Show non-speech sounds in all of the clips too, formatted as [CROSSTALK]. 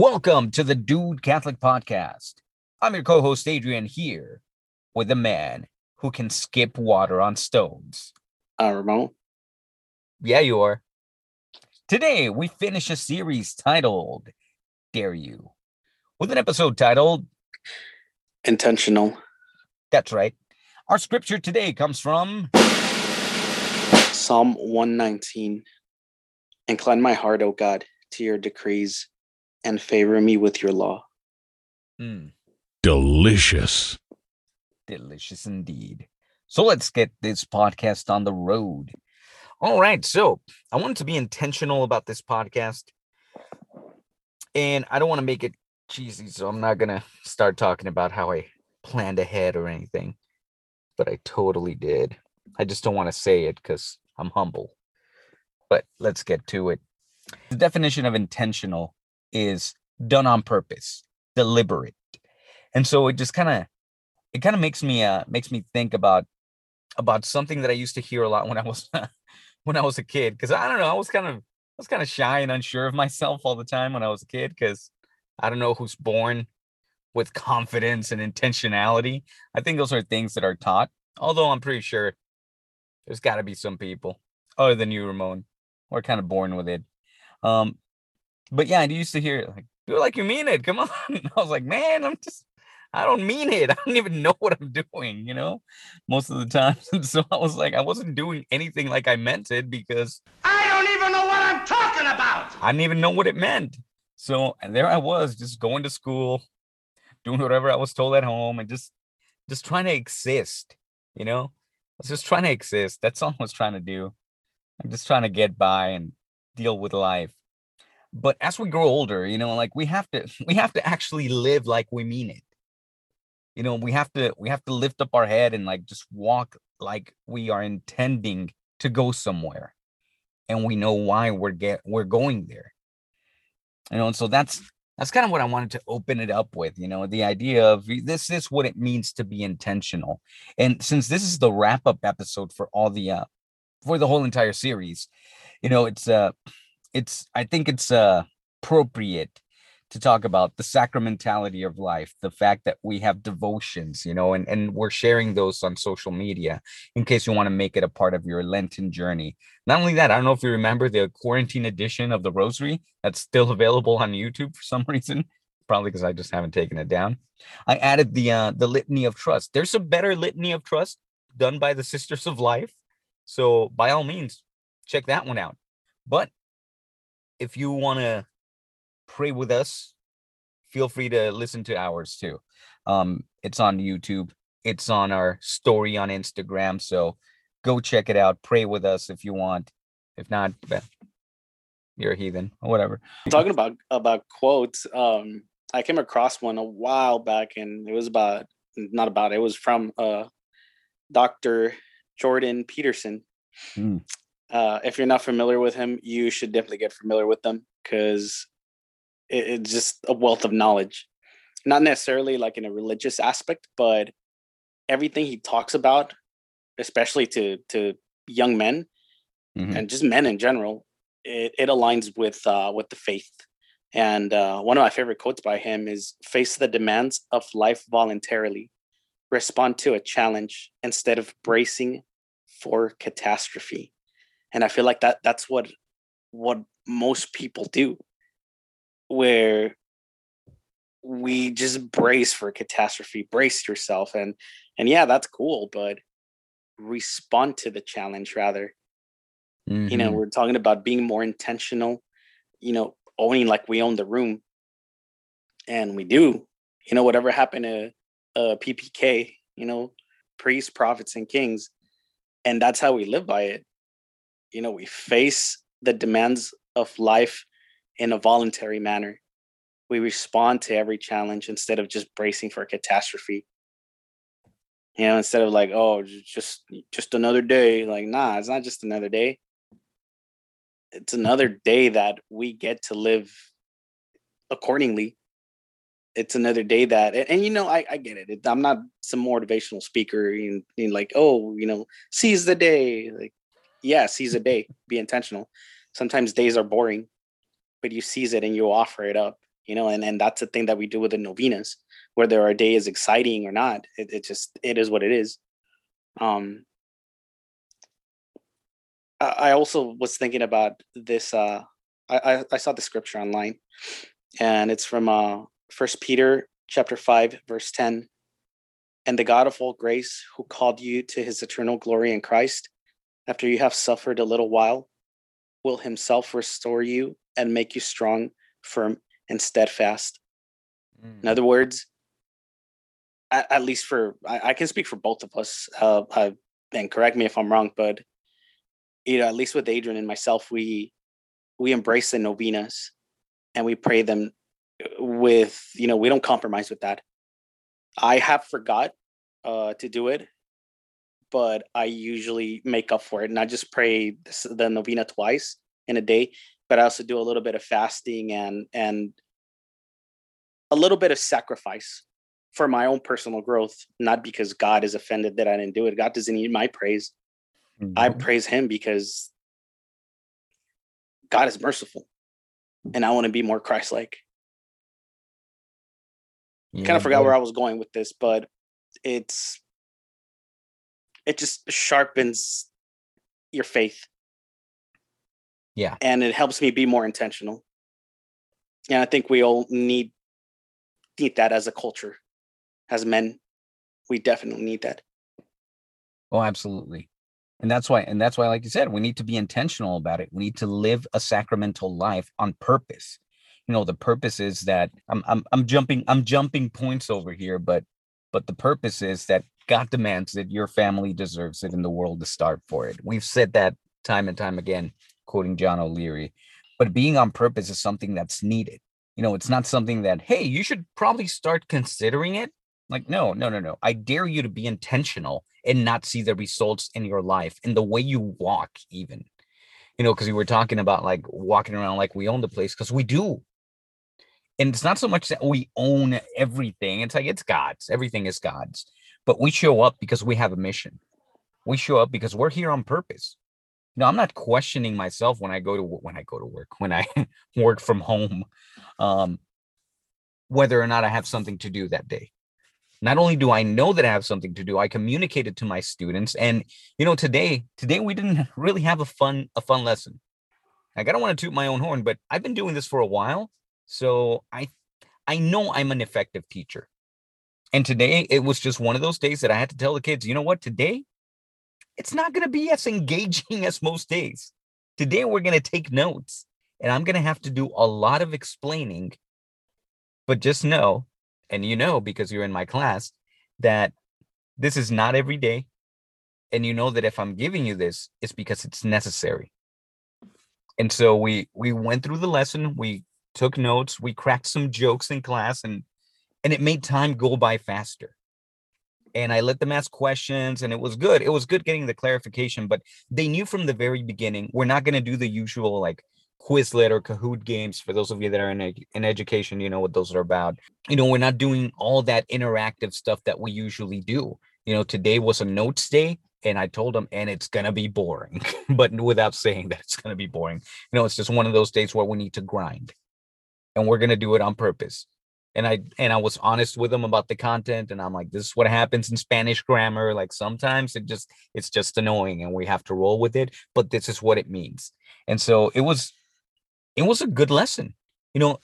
Welcome to the Dude Catholic Podcast. I'm your co host, Adrian, here with a man who can skip water on stones. Uh, Ramon. Yeah, you are. Today, we finish a series titled Dare You, with an episode titled Intentional. That's right. Our scripture today comes from Psalm 119. Incline my heart, O God, to your decrees and favor me with your law. Mm, Delicious. delicious indeed. So let's get this podcast on the road. All right. So I wanted to be intentional about this podcast. And I don't want to make it cheesy. So I'm not going to start talking about how I planned ahead or anything. But I totally did. I just don't want to say it because I'm humble. But let's get to it. The definition of intentional is done on purpose, deliberate. And so it just kind of it kind of makes me uh makes me think about about something that I used to hear a lot when I was [LAUGHS] when I was a kid because I don't know I was kind of I was kind of shy and unsure of myself all the time when I was a kid because I don't know who's born with confidence and intentionality. I think those are things that are taught. Although I'm pretty sure there's got to be some people other than you, Ramon, who are kind of born with it. Um, but yeah, I used to hear like do it like you mean it. Come on. [LAUGHS] I was like, man, I'm just I don't mean it. [LAUGHS] I don't even know what I'm doing, you know, most of the time. [LAUGHS] And so I was like, I wasn't doing anything like I meant it because I don't even know what I'm talking about. I didn't even know what it meant. So and there I was, just going to school, doing whatever I was told at home, and just just trying to exist, you know. I was just trying to exist. That's all I was trying to do. I'm just trying to get by and deal with life. But as we grow older, you know, like we have to [LAUGHS] we have to actually live like we mean it. You know we have to we have to lift up our head and like just walk like we are intending to go somewhere. And we know why we're get we're going there. You know and so that's that's kind of what i wanted to open it up with you know the idea of this is what it means to be intentional. And since this is the wrap up episode for all the uh for the whole entire series you know it's uh it's i think it's uh appropriate to talk about the sacramentality of life, the fact that we have devotions, you know, and, and we're sharing those on social media in case you want to make it a part of your Lenten journey. Not only that, I don't know if you remember the quarantine edition of the Rosary that's still available on YouTube for some [LAUGHS] reason, probably because I just haven't taken it down. I added the uh, the litany of trust. There's a better litany of trust done by the Sisters of Life. So by all means, check that one out. But if you want to pray with us, feel free to listen to ours too. Um, it's on YouTube, it's on our story on Instagram. So go check it out. Pray with us if you want. If not, ben, you're a heathen or whatever. Talking about about quotes, um, I came across one a while back, and it was about not about it was from uh, Dr. Jordan Peterson. Hmm. Uh, if you're not familiar with him, you should definitely get familiar with them because it, it's just a wealth of knowledge. Not necessarily like in a religious aspect, but everything he talks about, especially to to young men Mhm. and just men in general, it, it aligns with uh, with the faith. And uh, one of my favorite quotes by him is "Face the demands of life voluntarily, respond to a challenge instead of bracing for catastrophe." And I feel like that that's what what most people do, where we just brace for catastrophe, brace yourself, and and yeah, that's cool, but respond to the challenge rather. You know Mhm. we're talking about being more intentional you know owning like we own the room. And we do you know whatever happened to uh ppk you know priests prophets and kings and that's how we live by it you know we face the demands of life in a voluntary manner. We respond to every challenge instead of just bracing for a catastrophe. You know instead of like oh just just another day like nah it's not just another day. It's another day that we get to live accordingly. It's another day that and, and you know I, I get it. it i'm not some motivational speaker and, and like oh you know seize the day like yeah seize a day be intentional sometimes days are boring but you seize it and you offer it up you know, and, and that's the thing that we do with the novenas, whether our day is exciting or not. It, it just, it is what it is. Um, I, I also was thinking about this, uh, I, I, saw the scripture online and it's from uh first Peter chapter 5 verse 10 and the God of all grace who called you to his eternal glory in Christ after you have suffered a little while will himself restore you and make you strong firm and steadfast in Mm. other words at, at least for I, I can speak for both of us uh, uh and correct me if i'm wrong but you know at least with adrian and myself we we embrace the novenas and we pray them with you know we don't compromise with that i have forgot uh to do it but i usually make up for it and i just pray the novena twice in a day but i also do a little bit of fasting and and a little bit of sacrifice for my own personal growth not because god is offended that i didn't do it. God doesn't need my praise. I mm-hmm. praise him because god is merciful and i want to be more christ-like. Kind of forgot where. I was going with this, but it's it just sharpens your faith. Yeah. And it helps me be more intentional. And I think we all need need that as a culture. As men, we definitely need that. Oh, absolutely. And that's why, and that's why, like you said, we need to be intentional about it. We need to live a sacramental life on purpose. You know, the purpose is that I'm I'm I'm jumping, I'm jumping points over here, but but the purpose is that God demands it, your family deserves it, and the world to start for it. We've said that time and time again, quoting John O'Leary. But being on purpose is something that's needed. You know, it's not something that, hey, you should probably start considering it. Like, no, no, no, no. I dare you to be intentional and not see the results in your life in the way you walk, even. You know, because we were talking about like walking around like we own the place, because we do. And it's not so much that we own everything. It's like it's God's. Everything is God's. But we show up because we have a mission. We show up because we're here on purpose. You know, I'm not questioning myself when I go to when I go to work, when I [LAUGHS] work from home, um, whether or not I have something to do that day not only do i know that i have something to do i communicate it to my students and you know today today we didn't [LAUGHS] really have a fun a fun lesson like i don't want to toot my own horn but i've been doing this for a while so i i know i'm an effective teacher and today it was just one of those days that i had to tell the kids you know what? Today it's not going to be as [LAUGHS] engaging as most days. Today we're going to take notes and i'm going to have to do a lot of explaining. But just know and you know because you're in my class that this is not every day. And you know that if i'm giving you this it's because it's necessary. And so we we went through the lesson. We took notes. We cracked some jokes in class and and it made time go by faster. And i let them ask questions and it was good. It was good getting the clarification but they knew from the very beginning we're not going to do the usual like quizlet or kahoot games for those of you that are in, ed- in education you know what those are about. You know we're not doing all that interactive stuff that we usually do. You know today was a notes day and i told them and it's going to be boring [LAUGHS] but without saying that it's going to be boring. You know it's just one of those days where we need to grind and we're going to do it on purpose and i and i was honest with them about the content and i'm like this is what happens in spanish grammar. Like sometimes it just it's just annoying and we have to roll with it but this is what it means. And so it was it was a good lesson. You know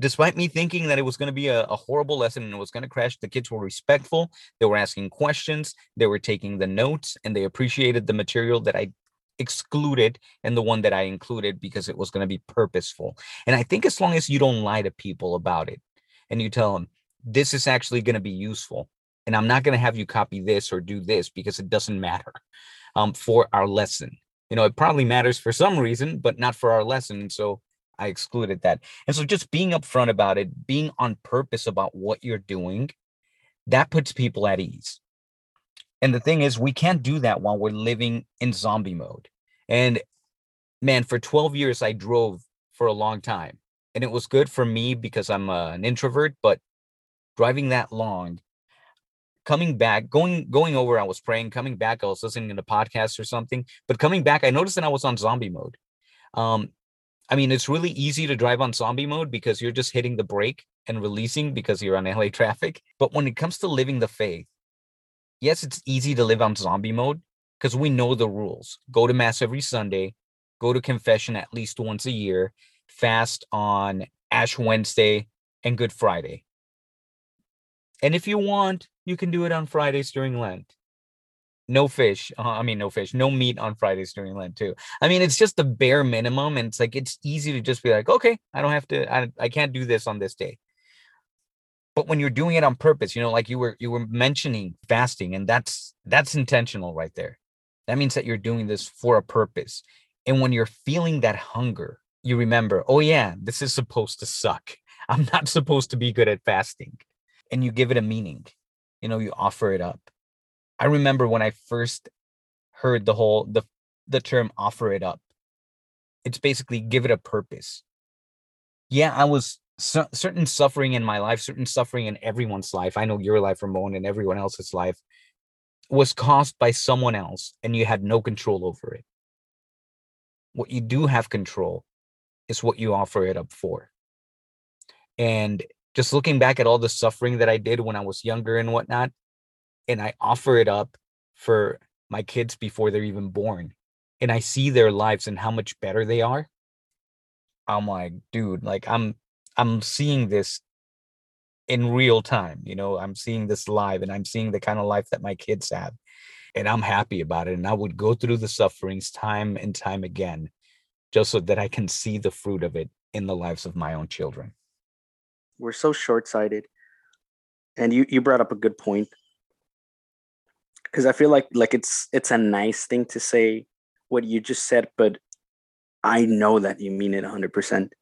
despite me thinking that it was going to be a, a horrible lesson and it was going to crash the kids were respectful. They were asking questions. They were taking the notes and they appreciated the material that i excluded and the one that i included because it was going to be purposeful. And i think as long as you don't lie to people about it and you tell them this is actually going to be useful and i'm not going to have you copy this or do this because it doesn't matter um, for our lesson. You know it probably matters for some reason but not for our lesson so i excluded that. And so just being upfront about it being on purpose about what you're doing that puts people at ease. And the thing is we can't do that while we're living in zombie mode. And man for 12 years i drove for a long time and it was good for me because i'm uh, an introvert but driving that long coming back going going over i was praying coming back i was listening to podcasts or something but coming back i noticed that i was on zombie mode um I mean, it's really easy to drive on zombie mode because you're just hitting the brake and releasing because you're on [LAUGHS] LA traffic. But when it comes to living the faith, yes, it's easy to live on zombie mode because we know the rules. Go to mass every Sunday, go to confession at least once a year, fast on Ash Wednesday and Good Friday. And if you want, you can do it on Fridays during Lent no fish. Uh, I mean, no fish, no meat on Fridays during Lent too. I mean, it's just the bare minimum, and it's like it's easy to just be like, okay, I don't have to, I, I can't do this on this day. But when you're doing it on purpose, you know, like you were you were mentioning fasting, and that's that's intentional right there. That means that you're doing this for a purpose. And when you're feeling that hunger, you remember, oh yeah, this is supposed to suck. [LAUGHS] I'm not supposed to be good at fasting. And you give it a meaning. You know, you offer it up I remember when I first heard the whole the the term offer it up. It's basically give it a purpose. Yeah, I was certain suffering in my life, certain suffering in everyone's life. I know your life, Ramon, and everyone else's life was caused by someone else, and you had no control over it. What you do have control is what you offer it up for. And just looking back at all the suffering that I did when I was younger and whatnot, and I offer it up for my kids before they're even born and I see their lives and how much better they are, I'm like, dude, like I'm I'm seeing this in real time, you know, I'm seeing this live and I'm seeing the kind of life that my kids have. And I'm happy about it. And I would go through the sufferings time and time again, just so that I can see the fruit of it in the lives of my own children. We're so short sighted. And you, you brought up a good point because I feel like like it's it's a nice thing to say what you just said, but I know that you mean it hundred percent.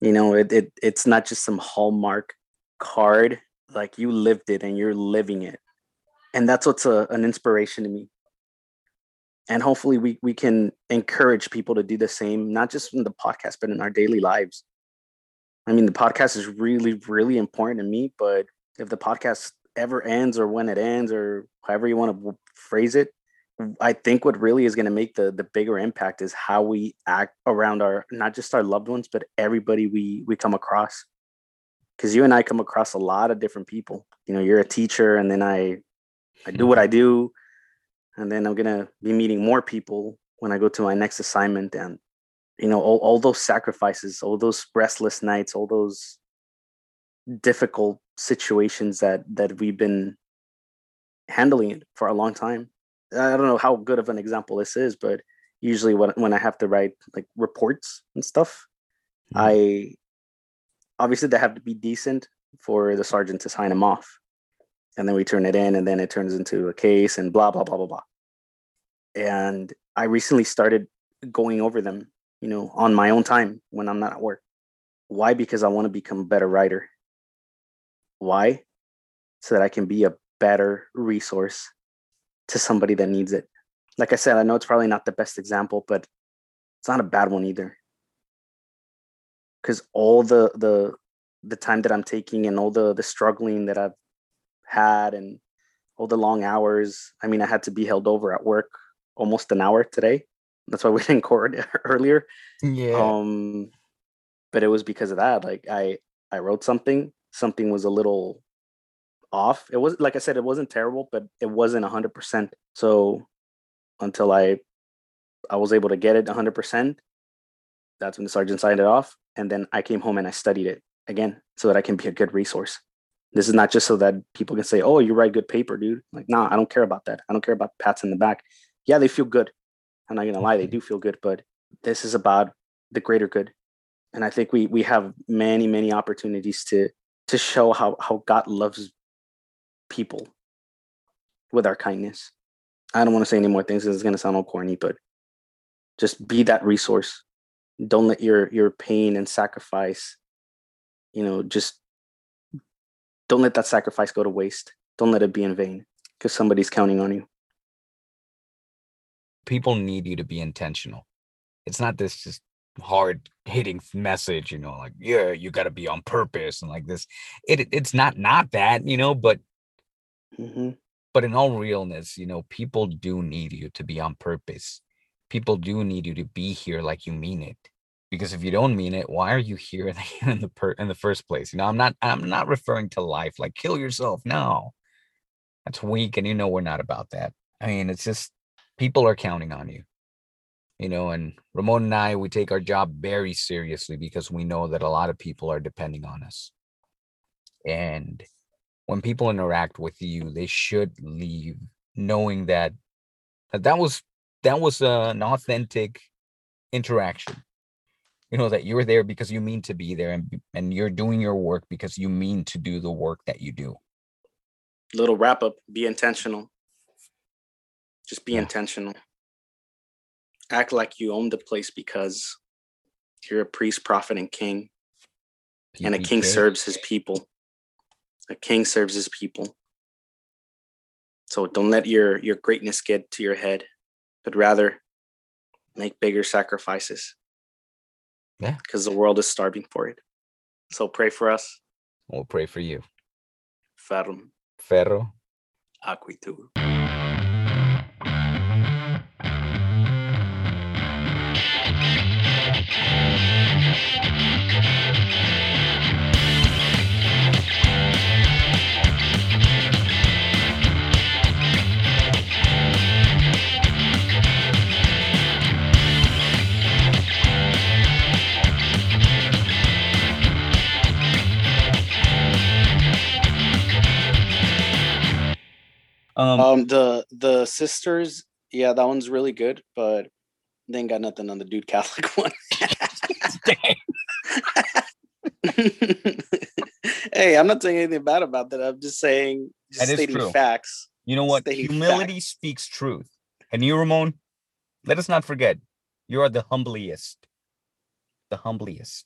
You know, it, it it's not just some hallmark card. Like you lived it and you're living it, and that's what's a, an inspiration to me. And hopefully, we we can encourage people to do the same, not just in the podcast, but in our daily lives. I mean, the podcast is really, really important to me. But if the podcast ever ends or when it ends or however you want to phrase it i think what really is going to make the the bigger impact is how we act around our not just our loved ones but everybody we we come across because you and i come across a lot of different people you know you're a teacher and then i i do what i do and then i'm going to be meeting more people when i go to my next assignment and you know all, all those sacrifices all those restless nights all those difficult situations that that we've been handling it for a long time. I don't know how good of an example this is, but usually when when I have to write like reports and stuff, mm-hmm. I obviously they have to be decent for the sergeant to sign them off. And then we turn it in and then it turns into a case and blah blah blah blah blah. And I recently started going over them, you know, on my own time when I'm not at work. Why? Because I want to become a better writer. Why? So that I can be a better resource to somebody that needs it. Like I said, I know it's probably not the best example, but it's not a bad one either. Cause all the the the time that I'm taking and all the the struggling that I've had and all the long hours. I mean, I had to be held over at work almost an hour today. That's why we [LAUGHS] didn't court [LAUGHS] earlier. Yeah. Um, but it was because of that. Like I I wrote something something was a little off. It was like I said, it wasn't terrible, but it wasn't hundred percent. So until I I was able to get it hundred percent, that's when the sergeant signed it off. And then I came home and I studied it again so that I can be a good resource. This is not just so that people can say, "Oh, you write good paper, dude." Like, nah, I don't care about that. I don't care about pats in the back. Yeah, they feel good. I'm not gonna lie, they do feel good, but this is about the greater good. And I think we we have many many opportunities to to show how how God loves people with our kindness. I don't want to say any more things because it's gonna sound all corny, but just be that resource. Don't let your your pain and sacrifice, you know, just don't let that sacrifice go to waste. Don't let it be in vain because somebody's counting on you. People need you to be intentional. It's not this just hard hitting message you know like yeah you got to be on purpose and like this it it's not not that you know but mm-hmm. but in all realness you know people do need you to be on purpose people do need you to be here like you mean it Because if you don't mean it, why are you here in the [LAUGHS] in the, per, in the first place? You know, I'm not I'm not referring to life like kill yourself. No, that's weak, and you know we're not about that. I mean, it's just people are counting on you. You know, and Ramon and I, we take our job very seriously because we know that a lot of people are depending on us. And when people interact with you, they should leave knowing that that, that was that was an authentic interaction. You know that you're there because you mean to be there, and and you're doing your work because you mean to do the work that you do. Little wrap up. Be intentional. Just be Yeah. intentional. Act like you own the place because you're a priest, prophet, and king. and a king serves his people. A king serves his people. So don't let your your greatness get to your head, but rather make bigger sacrifices. Yeah. Because the world is starving for it. So pray for us. We'll pray for you, Ferrum Ferro. acuitur. Um, Um the the sisters, yeah, that one's really good, but they ain't got nothing on the dude Catholic [LAUGHS] one. [LAUGHS] hey, I'm not saying anything bad about that. I'm just saying just That is stating true. facts. you know what? stating Humility speaks truth. And you, Ramon, let us not forget, you are the humbliest. The humbliest.